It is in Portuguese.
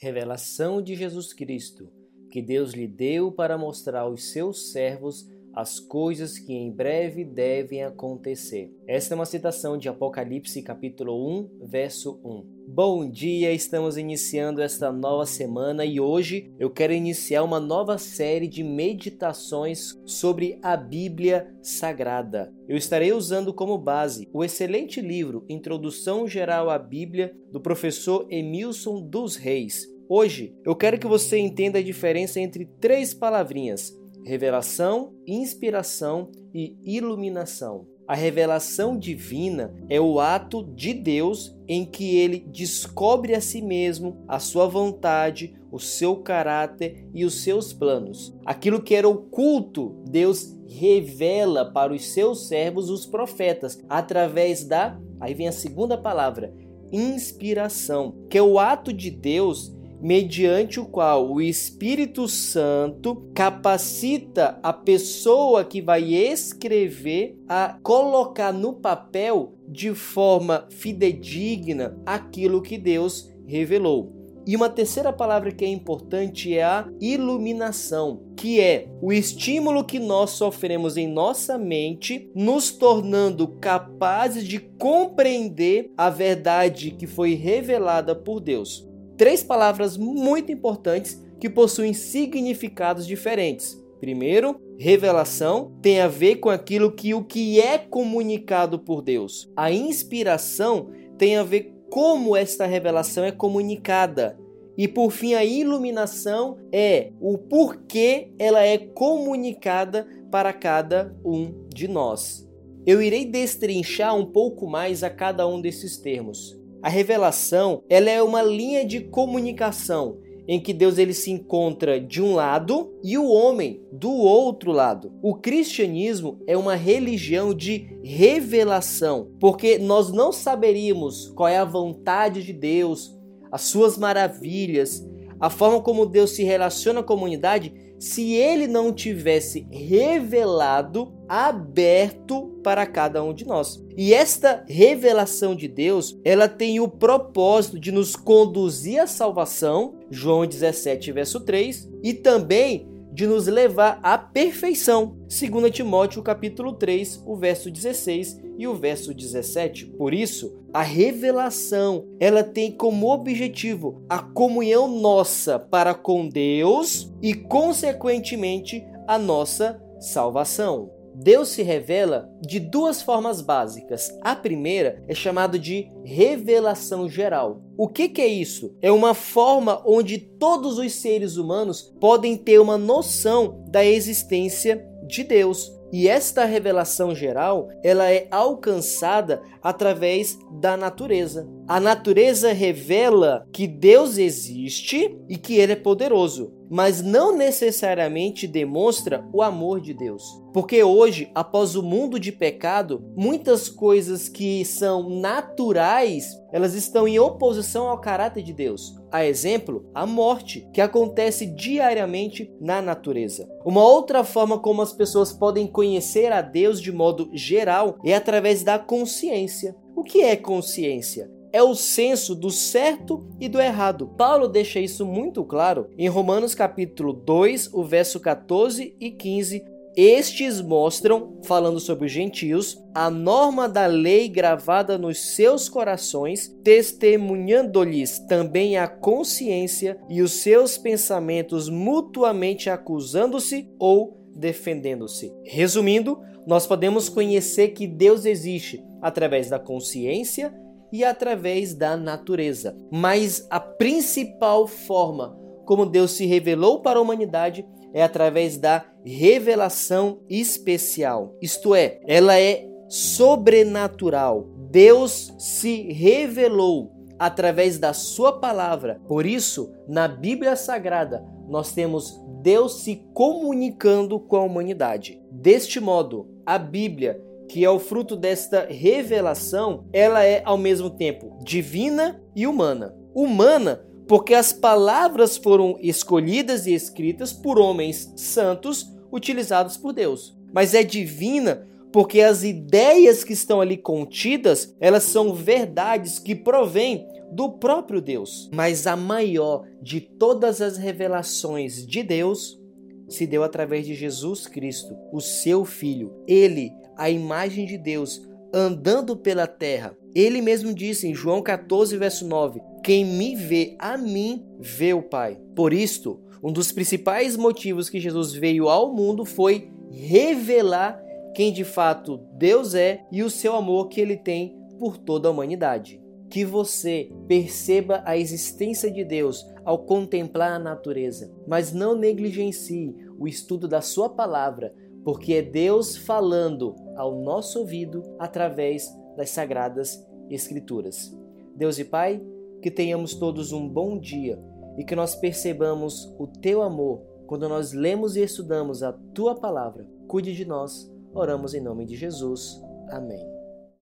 Revelação de Jesus Cristo, que Deus lhe deu para mostrar aos seus servos as coisas que em breve devem acontecer. Esta é uma citação de Apocalipse capítulo 1, verso 1. Bom dia, estamos iniciando esta nova semana e hoje eu quero iniciar uma nova série de meditações sobre a Bíblia Sagrada. Eu estarei usando como base o excelente livro Introdução Geral à Bíblia do professor Emilson dos Reis. Hoje eu quero que você entenda a diferença entre três palavrinhas revelação, inspiração e iluminação. A revelação divina é o ato de Deus em que ele descobre a si mesmo, a sua vontade, o seu caráter e os seus planos. Aquilo que era oculto, Deus revela para os seus servos, os profetas, através da, aí vem a segunda palavra, inspiração, que é o ato de Deus mediante o qual o Espírito Santo capacita a pessoa que vai escrever a colocar no papel de forma fidedigna aquilo que Deus revelou. E uma terceira palavra que é importante é a iluminação, que é o estímulo que nós sofremos em nossa mente, nos tornando capazes de compreender a verdade que foi revelada por Deus três palavras muito importantes que possuem significados diferentes. Primeiro, revelação tem a ver com aquilo que o que é comunicado por Deus. A inspiração tem a ver como esta revelação é comunicada. E por fim, a iluminação é o porquê ela é comunicada para cada um de nós. Eu irei destrinchar um pouco mais a cada um desses termos. A revelação, ela é uma linha de comunicação em que Deus ele se encontra de um lado e o homem do outro lado. O cristianismo é uma religião de revelação, porque nós não saberíamos qual é a vontade de Deus, as suas maravilhas, a forma como Deus se relaciona com a comunidade se ele não tivesse revelado, aberto para cada um de nós. E esta revelação de Deus, ela tem o propósito de nos conduzir à salvação, João 17, verso 3, e também de nos levar à perfeição. 2 Timóteo capítulo 3, o verso 16 e o verso 17. Por isso, a revelação, ela tem como objetivo a comunhão nossa para com Deus e consequentemente a nossa salvação. Deus se revela de duas formas básicas. A primeira é chamada de revelação geral. O que, que, é isso? É uma forma onde todos os seres humanos podem ter uma noção da existência de Deus. E esta revelação geral, ela é alcançada através da natureza. A natureza revela que Deus existe e que ele é poderoso, mas não necessariamente demonstra o amor de Deus. Porque hoje, após o mundo de pecado, muitas coisas que são naturais, elas estão em oposição ao caráter de Deus. A exemplo, a morte, que acontece diariamente na natureza. Uma outra forma como as pessoas podem conhecer a Deus de modo geral é através da consciência. O que é consciência? É o senso do certo e do errado. Paulo deixa isso muito claro em Romanos capítulo 2, o verso 14 e 15, estes mostram, falando sobre os gentios, a norma da lei gravada nos seus corações, testemunhando-lhes também a consciência e os seus pensamentos mutuamente acusando-se ou defendendo-se. Resumindo, nós podemos conhecer que Deus existe através da consciência e através da natureza. Mas a principal forma como Deus se revelou para a humanidade é através da revelação especial. Isto é, ela é sobrenatural. Deus se revelou através da sua palavra. Por isso, na Bíblia Sagrada, nós temos Deus se comunicando com a humanidade. Deste modo, a Bíblia, que é o fruto desta revelação, ela é ao mesmo tempo divina e humana. Humana porque as palavras foram escolhidas e escritas por homens santos utilizados por Deus. Mas é divina porque as ideias que estão ali contidas, elas são verdades que provêm do próprio Deus. Mas a maior de todas as revelações de Deus se deu através de Jesus Cristo, o seu filho. Ele, a imagem de Deus, andando pela terra. Ele mesmo disse em João 14, verso 9: Quem me vê a mim, vê o Pai. Por isto, um dos principais motivos que Jesus veio ao mundo foi revelar quem de fato Deus é e o seu amor que ele tem por toda a humanidade. Que você perceba a existência de Deus ao contemplar a natureza, mas não negligencie o estudo da sua palavra, porque é Deus falando ao nosso ouvido através das sagradas escrituras. Deus e Pai, que tenhamos todos um bom dia e que nós percebamos o teu amor quando nós lemos e estudamos a tua palavra. Cuide de nós Oramos em nome de Jesus. Amém.